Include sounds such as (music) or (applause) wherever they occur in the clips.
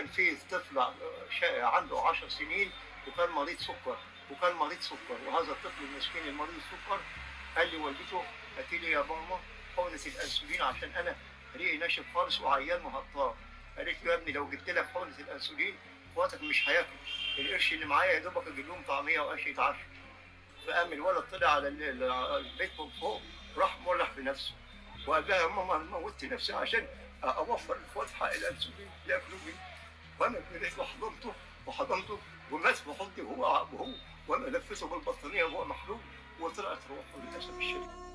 كان في طفل عنده 10 سنين وكان مريض سكر وكان مريض سكر وهذا الطفل المسكين المريض السكر قال لي والدته هاتي لي يا ماما حقنة الأنسولين عشان أنا ريقي ناشف خالص وعيان مهطاه قالت له يا ابني لو جبت لك حقنة الأنسولين اخواتك مش هياكلوا. القرش اللي معايا يا دوبك أجيب لهم طعمية وقش يتعشوا. فقام الولد طلع على ال- ال- البيت من فوق راح مولع في نفسه وقال لها يا ماما أنا موتت نفسي عشان أوفر اخوات حق الانسولين ياكلوا مني. وأنا جريت وحضنته وحضنته ومات في حضني وهو وهو وأنا لفيته بالبطانيه وهو محلول وطلعت روحه للأسف الشديد.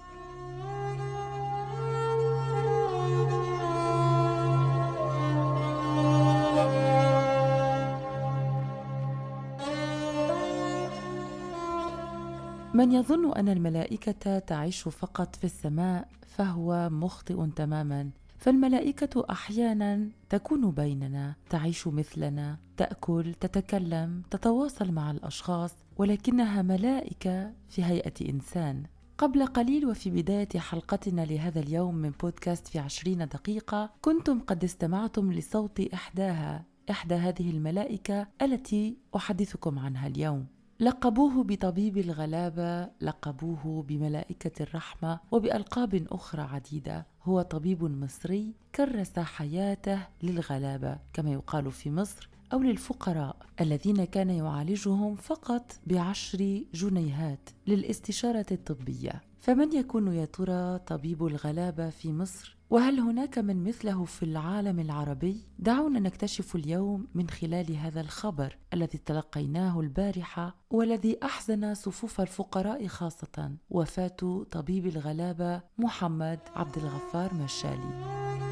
من يظن أن الملائكة تعيش فقط في السماء فهو مخطئ تماما. فالملائكة أحيانا تكون بيننا تعيش مثلنا تأكل تتكلم تتواصل مع الأشخاص ولكنها ملائكة في هيئة إنسان. قبل قليل وفي بداية حلقتنا لهذا اليوم من بودكاست في عشرين دقيقة كنتم قد استمعتم لصوت إحداها إحدى هذه الملائكة التي أحدثكم عنها اليوم. لقبوه بطبيب الغلابة لقبوه بملائكة الرحمة وبألقاب أخرى عديدة. هو طبيب مصري كرس حياته للغلابة كما يقال في مصر أو للفقراء الذين كان يعالجهم فقط بعشر جنيهات للاستشارة الطبية. فمن يكون يا ترى طبيب الغلابة في مصر؟ وهل هناك من مثله في العالم العربي؟ دعونا نكتشف اليوم من خلال هذا الخبر الذي تلقيناه البارحة والذي أحزن صفوف الفقراء خاصة وفاة طبيب الغلابة محمد عبد الغفار مشالي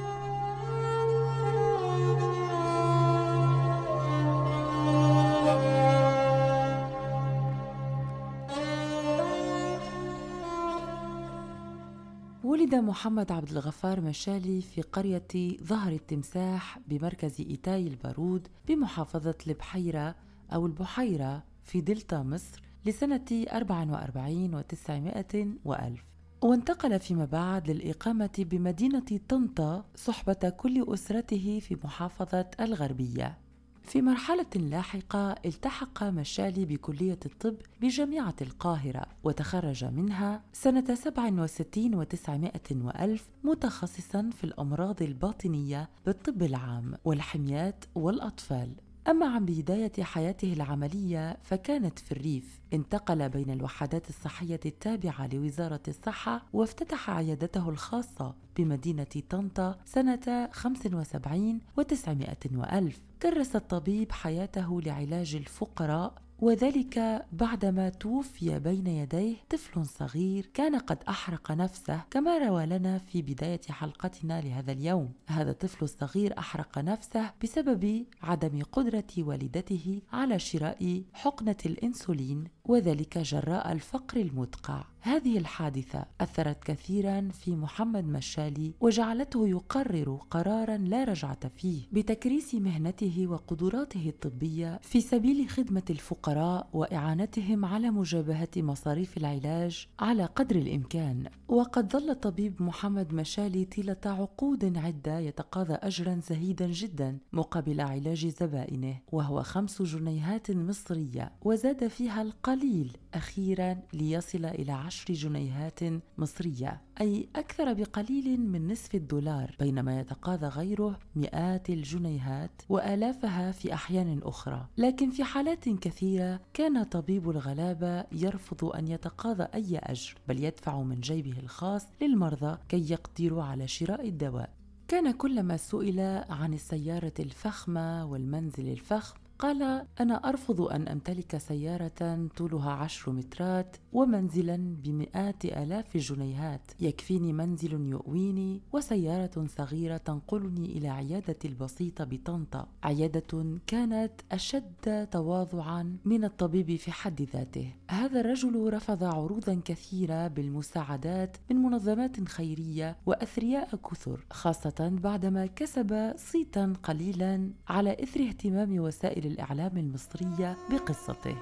ولد محمد عبد الغفار مشالي في قرية ظهر التمساح بمركز إيتاي البارود بمحافظة البحيرة أو البحيرة في دلتا مصر لسنة 44 و900 وألف. وانتقل فيما بعد للإقامة بمدينة طنطا صحبة كل أسرته في محافظة الغربية. في مرحلة لاحقة التحق مشالي بكلية الطب بجامعة القاهرة وتخرج منها سنة 67 وتسعمائة وألف متخصصا في الأمراض الباطنية بالطب العام والحميات والأطفال. أما عن بداية حياته العملية فكانت في الريف انتقل بين الوحدات الصحية التابعة لوزارة الصحة وافتتح عيادته الخاصة بمدينة طنطا سنة 75 وتسعمائة وألف. كرس الطبيب حياته لعلاج الفقراء وذلك بعدما توفي بين يديه طفل صغير كان قد أحرق نفسه كما روى لنا في بداية حلقتنا لهذا اليوم. هذا الطفل الصغير أحرق نفسه بسبب عدم قدرة والدته على شراء حقنة الإنسولين وذلك جراء الفقر المدقع. هذه الحادثة أثرت كثيرا في محمد مشالي وجعلته يقرر قرارا لا رجعة فيه بتكريس مهنته وقدراته الطبية في سبيل خدمة الفقراء وإعانتهم على مجابهة مصاريف العلاج على قدر الإمكان. وقد ظل الطبيب محمد مشالي طيلة عقود عدة يتقاضى اجرا زهيدا جدا مقابل علاج زبائنه وهو خمس جنيهات مصرية وزاد فيها القليل أخيرا ليصل إلى عشر جنيهات مصرية أي أكثر بقليل من نصف الدولار بينما يتقاضى غيره مئات الجنيهات وآلافها في أحيان أخرى. لكن في حالات كثيرة كان طبيب الغلابة يرفض أن يتقاضى أي أجر بل يدفع من جيبه الخاص للمرضى كي يقدروا على شراء الدواء. كان كلما سئل عن السيارة الفخمة والمنزل الفخم قال أنا أرفض أن أمتلك سيارة طولها عشر مترات ومنزلا بمئات آلاف الجنيهات يكفيني منزل يؤويني وسيارة صغيرة تنقلني إلى عيادتي البسيطة بطنطا. عيادة كانت أشد تواضعا من الطبيب في حد ذاته. هذا الرجل رفض عروضا كثيرة بالمساعدات من منظمات خيرية وأثرياء كثر خاصة بعدما كسب صيتا قليلا على إثر اهتمام وسائل الإعلام المصرية بقصته.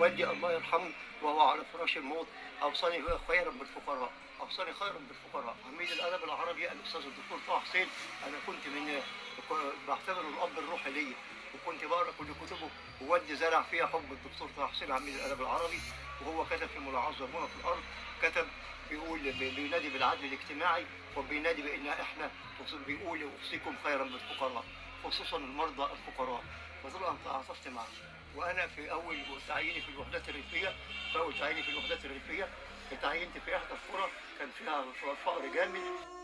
والدي الله يرحمه وهو على فراش الموت أوصاني خيرا بالفقراء أوصاني خيرا بالفقراء. عميد الأدب العربي الأستاذ الدكتور طه حسين أنا كنت من بعتبره الأب الروحي ليا. وكنت بقرا كل كتبه ووالدي زرع فيها حب. الدكتور طه حسين عميد الأدب العربي وهو كتب في ملاعظمون في الأرض كتب بيقول بينادي بالعدل الاجتماعي وبينادي بأن إحنا بيقول اوصيكم خيرا بالفقراء خصوصا المرضى الفقراء. فطبعا تعاطفت معه. وأنا في أول تعييني في الوحدات الريفية في أول تعييني في الوحدات الريفية تعينت في إحدى القرى كان فيها فقر جامد.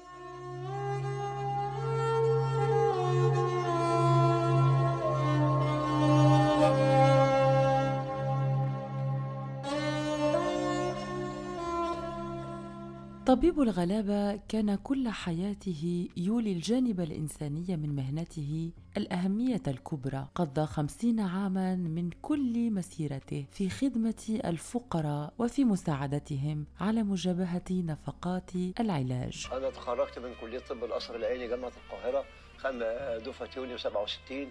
طبيب الغلابة كان كل حياته يولي الجانب الإنساني من مهنته الأهمية الكبرى. قضى خمسين عاما من كل مسيرته في خدمة الفقراء وفي مساعدتهم على مجابهة نفقات العلاج. أنا تخرجت من كلية طب القصر العيني جامعة القاهرة دفعة يونيو 67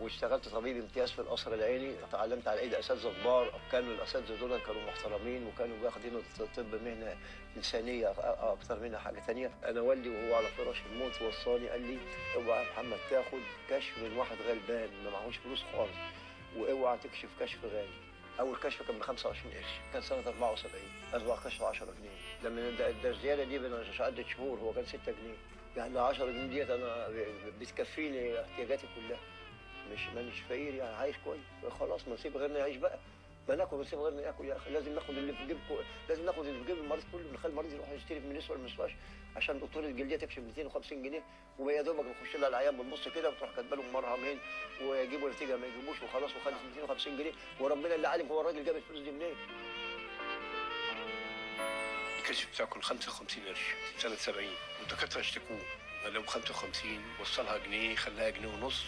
واشتغلت طبيب امتياز في القصر العيني تعلمت على إيد أساتذة كبار كانوا الأساتذة دول كانوا محترمين وكانوا واخدين الطب مهنة إنسانية أكثر منها حاجة ثانية أنا والدي وهو على فراش الموت وصاني قال لي أوعى يا محمد تاخد كشف من واحد غلبان ما معهوش فلوس خالص وأوعى تكشف كشف غالي. أول كشف كان ب 25 قرش كان سنة 74 أربع كشف 10 جنيه. لما ده الزياده دي من عدة شهور هو كان 6 جنيه. يعني 10 جنيه ديت أنا بتكفيني احتياجاتي كلها. مش مانيش فقير يعني عايش كويس. خلاص ما نسيب غيرنا يعيش بقى. ما ناكل ونسيب غيرنا ياكل يا أخي. لازم ناخد اللي في جيب لازم ناخد اللي في جيب المريض كله نخلي المريض يروح يشتري من نسوى المستشفى عشان دكتور الجلدية تكشف 250 جنيه ويا دوبك نخش لها العيان بنبص كده وتروح كاتبة لهم مرهمين ويجيبوا نتيجة ما يجيبوش وخلاص وخدت 250 جنيه. وربنا اللي عالم هو الراجل جاب الفلوس دي منين؟ الكشف بتاعكم 55 قرش سنة 70 والدكاترة اشتكوه قال لهم 55 وصلها جنيه خلاها جنيه ونص.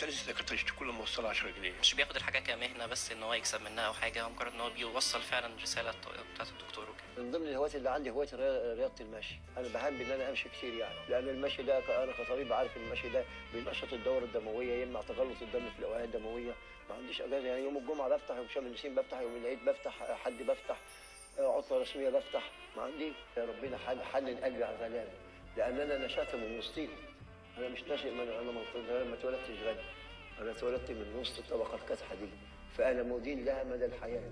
ثالث دكاتره يشتكوا لما وصل 10 جنيه. مش بياخد الحاجة كمهنة بس إن هو يكسب منها أو حاجة هو مجرد إن هو بيوصل فعلا رسالة بتاعت الدكتور وكده. من ضمن الهوايات اللي عندي هواية رياضة المشي. أنا بحب إن أنا أمشي كتير يعني. لأن المشي ده أنا كطبيب عارف المشي ده بينشط الدورة الدموية يمنع تغلط الدم في الاوعيه الدموية. ما عنديش أجازة يعني يوم الجمعة بفتح يوم شم النسيم بفتح يوم العيد بفتح حد بفتح عطلة رسمية بفتح. ما عندي. يا ربنا حل حنن قلبي على الغلابة. لأن أنا نشأت من وسطيهم أنا مش ناشئ من أنا ما اتولدتش غني. أنا اتولدت من وسط الطبقة الكاسحة دي. فأنا مدين لها مدى الحياة.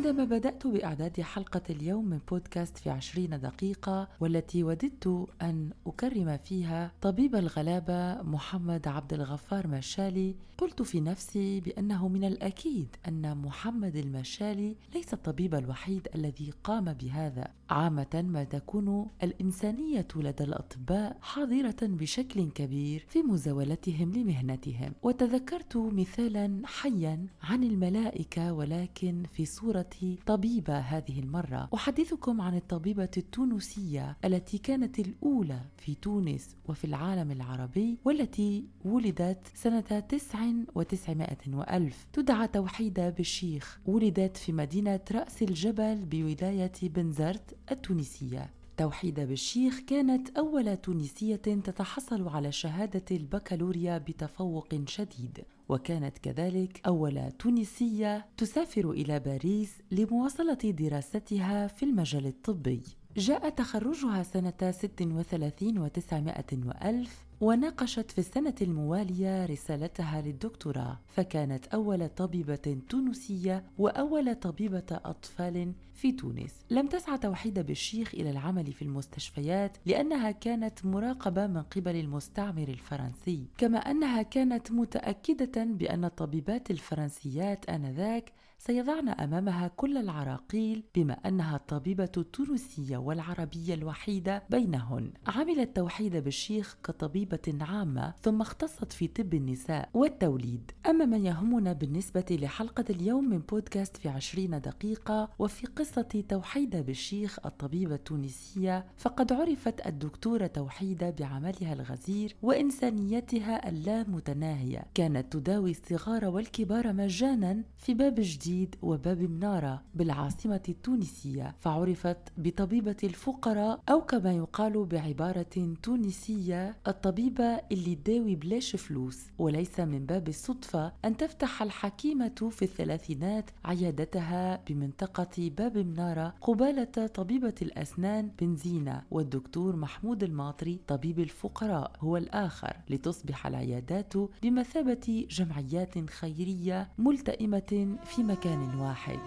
عندما بدأت بإعداد حلقة اليوم من بودكاست في عشرين دقيقة والتي وددت أن أكرم فيها طبيب الغلابة محمد عبد الغفار مشالي قلت في نفسي بأنه من الأكيد أن محمد المشالي ليس الطبيب الوحيد الذي قام بهذا. عامة ما تكون الإنسانية لدى الأطباء حاضرة بشكل كبير في مزاولتهم لمهنتهم. وتذكرت مثالا حيا عن الملائكة ولكن في صورة طبيبة هذه المرة. أحدثكم عن الطبيبة التونسية التي كانت الأولى في تونس وفي العالم العربي والتي ولدت سنة تسع وتسعمائة وألف. تدعى توحيدة بالشيخ. ولدت في مدينة رأس الجبل بولاية بنزرت التونسية. توحيدة بالشيخ كانت أول تونسية تتحصل على شهادة البكالوريا بتفوق شديد. وكانت كذلك أول تونسية تسافر إلى باريس لمواصلة دراستها في المجال الطبي. جاء تخرجها سنة 36 وتسعمائة وألف وناقشت في السنة الموالية رسالتها للدكتوراه فكانت أول طبيبة تونسية وأول طبيبة أطفال في تونس. لم تسعى توحيد بالشيخ إلى العمل في المستشفيات لأنها كانت مراقبة من قبل المستعمر الفرنسي كما أنها كانت متأكدة بأن الطبيبات الفرنسيات آنذاك سيضعن أمامها كل العراقيل بما أنها الطبيبة التونسية والعربية الوحيدة بينهن. عملت توحيد بالشيخ كطبيبة عامة ثم اختصت في طب النساء والتوليد. أما ما يهمنا بالنسبة لحلقة اليوم من بودكاست في عشرين دقيقة وفي قصة توحيده بالشيخ الطبيبة التونسية فقد عرفت الدكتورة توحيده بعملها الغزير وإنسانيتها اللامتناهية. كانت تداوي الصغار والكبار مجانا في باب جديد. الجديد وباب منارة بالعاصمة التونسية فعرفت بطبيبة الفقراء أو كما يقال بعبارة تونسية الطبيبة اللي تداوي بلاش فلوس. وليس من باب الصدفة أن تفتح الحكيمة في الثلاثينات عيادتها بمنطقة باب منارة قبالة طبيبة الأسنان بنزينة والدكتور محمود الماطري طبيب الفقراء هو الآخر لتصبح العيادات بمثابة جمعيات خيرية ملتئمة في مكان واحد.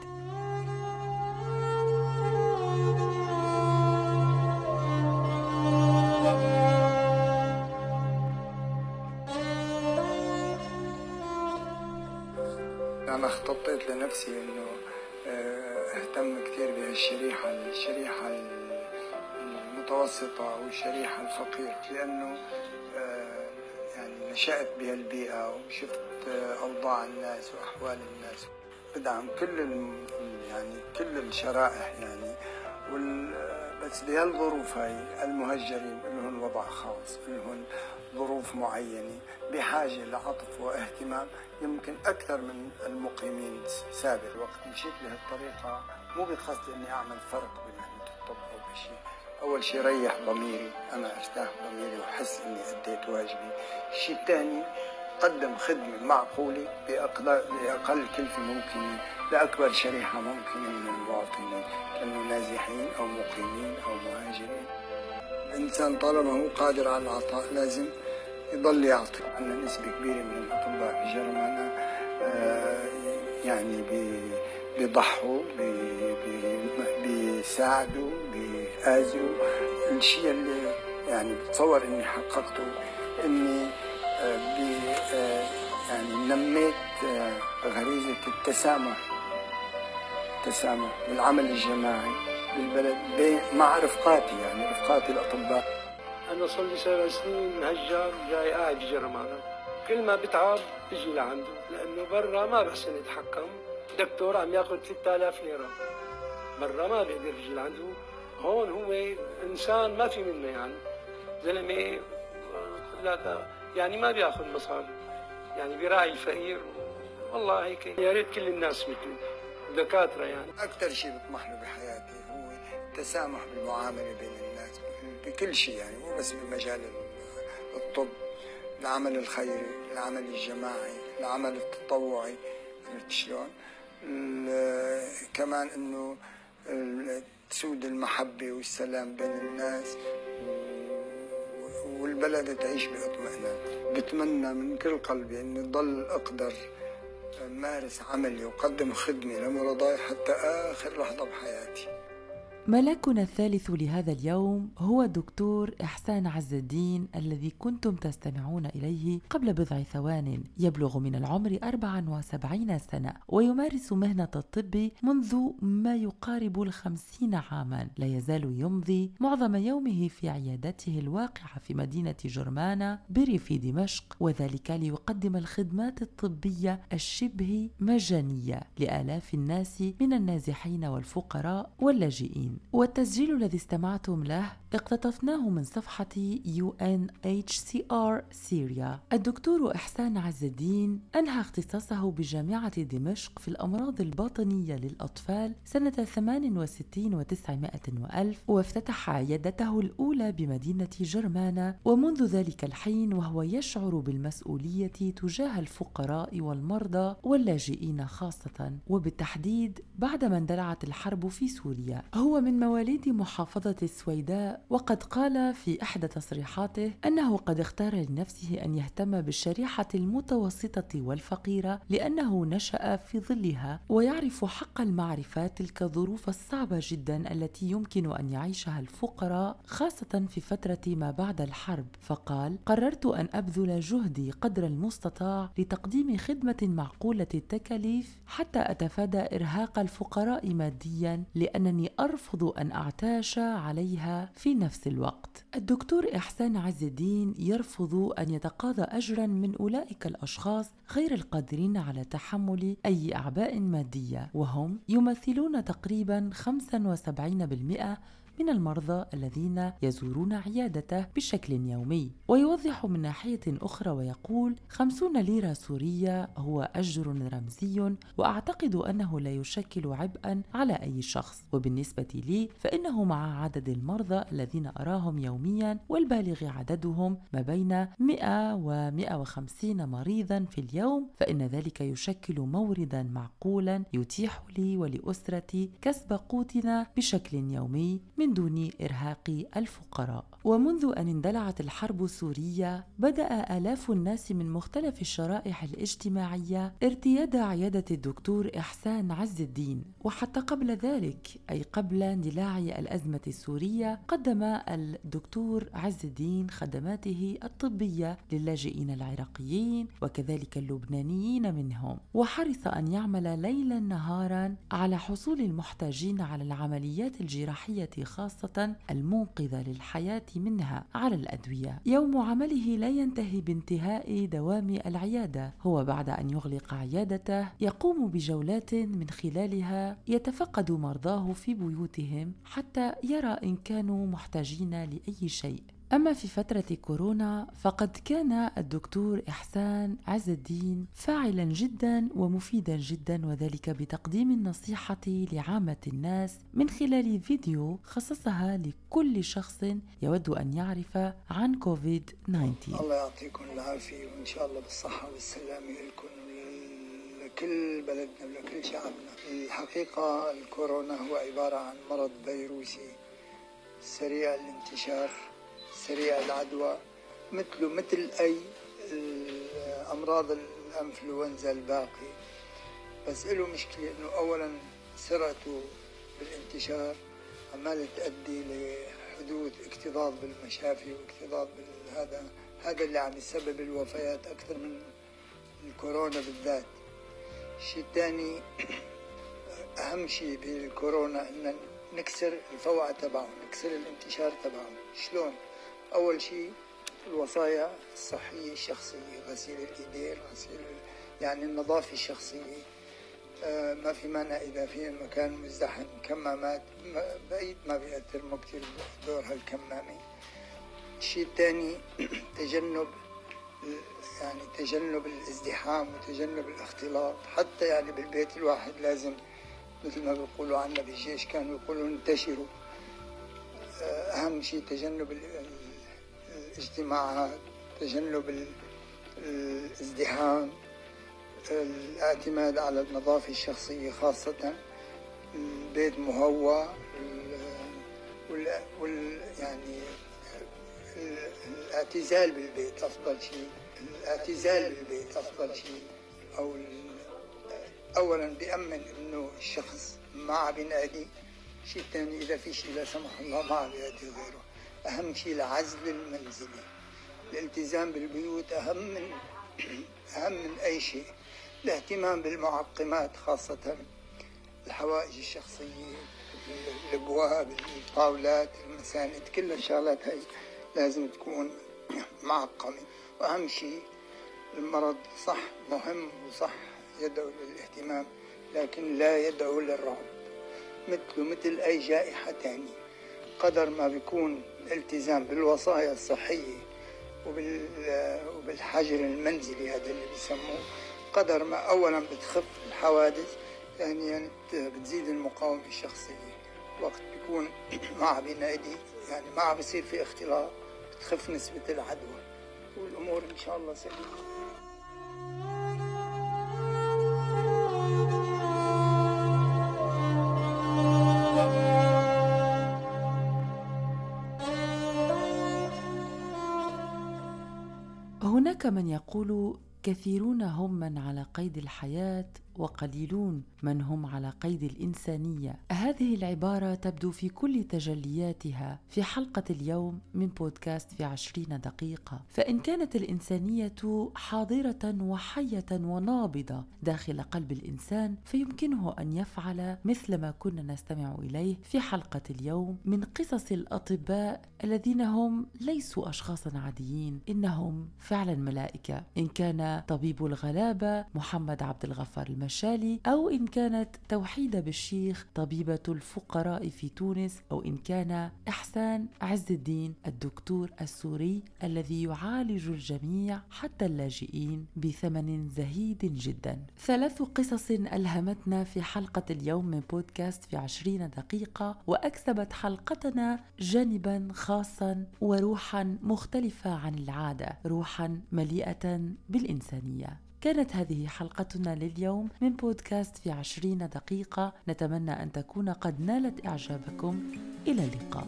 أنا خططت لنفسي إنه آه، أهتم كثير بهالشريحة الشريحة المتوسطة والشريحة الفقيرة لأنه آه، يعني نشأت بهالبيئة وشفت آه، أوضاع الناس وأحوال الناس. بدعم كل يعني كل الشرائح يعني وال بس بهالظروف هاي المهجرين لهم وضع خاص لهم ظروف معينة بحاجة لعطف واهتمام يمكن أكثر من المقيمين سابق وقت مشيت بهالطريقة مو بقصد إني أعمل فرق بمهنة الطب أو بشيء أول شيء ريح ضميري أنا أرتاح ضميري وأحس إني أديت واجبي. الشيء الثاني قدم خدمة معقولة بأقل, كلفة ممكنة لأكبر شريحة ممكنة من المواطنين كانوا نازحين أو مقيمين أو مهاجرين. الإنسان طالما هو قادر على العطاء لازم يضل يعطي. عندنا نسبة كبيرة من الأطباء في جرمانة آه، يعني بي- بيضحوا بي- بي- بيساعدوا بيآزروا الشيء اللي يعني بتصور إني حققته إني يعني نميت آه، غريزة التسامح التسامح والعمل الجماعي بالبلد مع رفقاتي يعني رفقاتي الأطباء. أنا صار لي سبع سنين مهجر جاي قاعد في جرمانة كل ما بتعب بيجي لعنده لأنه برا ما بحسن يتحكم. دكتور عم ياخذ 3000 ليرة. برا ما بيقدر يجي لعنده. هون هو إنسان ما في منه يعني. زلمة آه، لا يعني ما بياخذ مصاري. يعني بيراعي الفقير والله هيك يا ريت كل الناس مثله دكاترة يعني. أكثر شيء بطمح له بحياتي هو التسامح بالمعاملة بين الناس. بكل شيء يعني مو بس بمجال ال- الطب العمل الخيري العمل الجماعي العمل التطوعي. عرفت شلون؟ كمان إنه تسود المحبة والسلام بين الناس. والبلد تعيش باطمئنان بتمنى من كل قلبي اني ضل أقدر مارس عملي وقدم خدمة لمرضاي حتى آخر لحظة بحياتي. ملاكنا الثالث لهذا اليوم هو دكتور إحسان عز الدين الذي كنتم تستمعون إليه قبل بضع ثوان. يبلغ من العمر 74 سنة ويمارس مهنة الطب منذ ما يقارب الخمسين عاما. لا يزال يمضي معظم يومه في عيادته الواقعة في مدينة جرمانة بريف دمشق وذلك ليقدم الخدمات الطبية الشبه مجانية لآلاف الناس من النازحين والفقراء واللاجئين. والتسجيل الذي استمعتم له اقتطفناه من صفحة UNHCR سوريا الدكتور إحسان عز الدين أنهى اختصاصه بجامعة دمشق في الأمراض الباطنية للأطفال سنة 68 و900 وألف وافتتح عيادته الأولى بمدينة جرمانة ومنذ ذلك الحين وهو يشعر بالمسؤولية تجاه الفقراء والمرضى واللاجئين خاصة. وبالتحديد بعدما اندلعت الحرب في سوريا هو من مواليد محافظة السويداء وقد قال في إحدى تصريحاته أنه قد اختار لنفسه أن يهتم بالشريحة المتوسطة والفقيرة لأنه نشأ في ظلها ويعرف حق المعرفة تلك الظروف الصعبة جدا التي يمكن أن يعيشها الفقراء خاصة في فترة ما بعد الحرب. فقال قررت أن أبذل جهدي قدر المستطاع لتقديم خدمة معقولة التكاليف حتى أتفادى إرهاق الفقراء ماديا لأنني أرفض أن أعتاش عليها في نفس الوقت. الدكتور إحسان عز الدين يرفض أن يتقاضى أجرا من أولئك الأشخاص غير القادرين على تحمل أي أعباء مادية وهم يمثلون تقريبا 75% من المرضى الذين يزورون عيادته بشكل يومي ويوضح من ناحية أخرى ويقول خمسون ليرة سورية هو أجر رمزي وأعتقد أنه لا يشكل عبئا على أي شخص وبالنسبة لي فإنه مع عدد المرضى الذين أراهم يوميا والبالغ عددهم ما بين 100 و 150 مريضا في اليوم فإن ذلك يشكل موردا معقولا يتيح لي ولأسرتي كسب قوتنا بشكل يومي من دون إرهاق الفقراء. ومنذ أن اندلعت الحرب السورية بدأ آلاف الناس من مختلف الشرائح الاجتماعية ارتياد عيادة الدكتور إحسان عز الدين. وحتى قبل ذلك أي قبل اندلاع الأزمة السورية قدم الدكتور عز الدين خدماته الطبية للاجئين العراقيين وكذلك اللبنانيين منهم. وحرص أن يعمل ليلا نهارا على حصول المحتاجين على العمليات الجراحية خاصة المنقذة للحياة منها على الأدوية. يوم عمله لا ينتهي بانتهاء دوام العيادة. هو بعد أن يغلق عيادته يقوم بجولات من خلالها يتفقد مرضاه في بيوتهم حتى يرى إن كانوا محتاجين لأي شيء. أما في فترة كورونا فقد كان الدكتور إحسان عز الدين فاعلا جدا ومفيدا جدا وذلك بتقديم النصيحة لعامة الناس من خلال فيديو خصصها لكل شخص يود أن يعرف عن كوفيد 19 الله يعطيكم العافية وإن شاء الله بالصحة والسلامة لكم لكل بلدنا ولكل شعبنا. الحقيقة الكورونا هو عبارة عن مرض فيروسي سريع الانتشار. سريع العدوى مثله مثل أي أمراض الأنفلونزا الباقي. بس له مشكلة إنه أولا سرعته بالانتشار عمالة تؤدي لحدوث اكتظاظ بالمشافي واكتظاظ بالهذا. هذا اللي عم يسبب الوفيات أكثر من الكورونا بالذات. الشيء الثاني (clears throat) أهم شيء بالكورونا إن نكسر الفوعة تبعه نكسر الانتشار تبعه شلون؟ أول شيء الوصايا الصحية الشخصية غسيل الإيدين غسيل يعني النظافة الشخصية. آه ما في مانع إذا في مكان مزدحم كمامات بعيد ما بيأثر كثير دور هالكمامة. الشيء الثاني (clears throat) تجنب يعني تجنب الازدحام وتجنب الاختلاط. حتى يعني بالبيت الواحد لازم مثل ما بيقولوا عنا بالجيش كانوا يقولوا انتشروا. آه، أهم شيء تجنب الاجتماعات تجنب الازدحام الاعتماد على النظافة الشخصية خاصة البيت مهوى وال, يعني الاعتزال بالبيت أفضل شيء الاعتزال بالبيت أفضل شيء. أو أولا بيأمن إنه الشخص ما بينادي شيء ثاني إذا في شيء لا سمح الله ما بيأدي غيره. أهم شيء العزل المنزلي الالتزام بالبيوت أهم من (clears throat) أهم من أي شيء الاهتمام بالمعقمات خاصة. الحوائج الشخصية الأبواب الطاولات المساند كل الشغلات هاي لازم تكون (clears throat) معقمة. وأهم شيء المرض صح مهم وصح يدعو للاهتمام لكن لا يدعو للرعب. مثله مثل أي جائحة تانية. قدر ما بيكون الالتزام بالوصايا الصحية وبالحجر المنزلي هذا اللي بيسموه قدر ما أولا بتخف الحوادث ثانيا بتزيد المقاومة الشخصية. وقت بيكون (clears throat) ما بينادي يعني ما بيصير في اختلاط بتخف نسبة العدوى. والأمور إن شاء الله سليمة. هناك من يقول كثيرون هم من على قيد الحياة وقليلون من هم على قيد الإنسانية. هذه العبارة تبدو في كل تجلياتها في حلقة اليوم من بودكاست في عشرين دقيقة. فإن كانت الإنسانية حاضرة وحية ونابضة داخل قلب الإنسان فيمكنه أن يفعل مثل ما كنا نستمع إليه في حلقة اليوم من قصص الأطباء الذين هم ليسوا اشخاصا عاديين إنهم فعلا ملائكة. إن كان طبيب الغلابة محمد عبد الغفار مشالي أو إن كانت توحيدة بالشيخ طبيبة الفقراء في تونس أو إن كان إحسان عز الدين الدكتور السوري الذي يعالج الجميع حتى اللاجئين بثمن زهيد جدا. ثلاث قصص ألهمتنا في حلقة اليوم من بودكاست في عشرين دقيقة وأكسبت حلقتنا جانبا خاصا وروحا مختلفة عن العادة روحا مليئة بالإنسانية. كانت هذه حلقتنا لليوم من بودكاست في عشرين دقيقة. نتمنى أن تكون قد نالت إعجابكم. إلى اللقاء.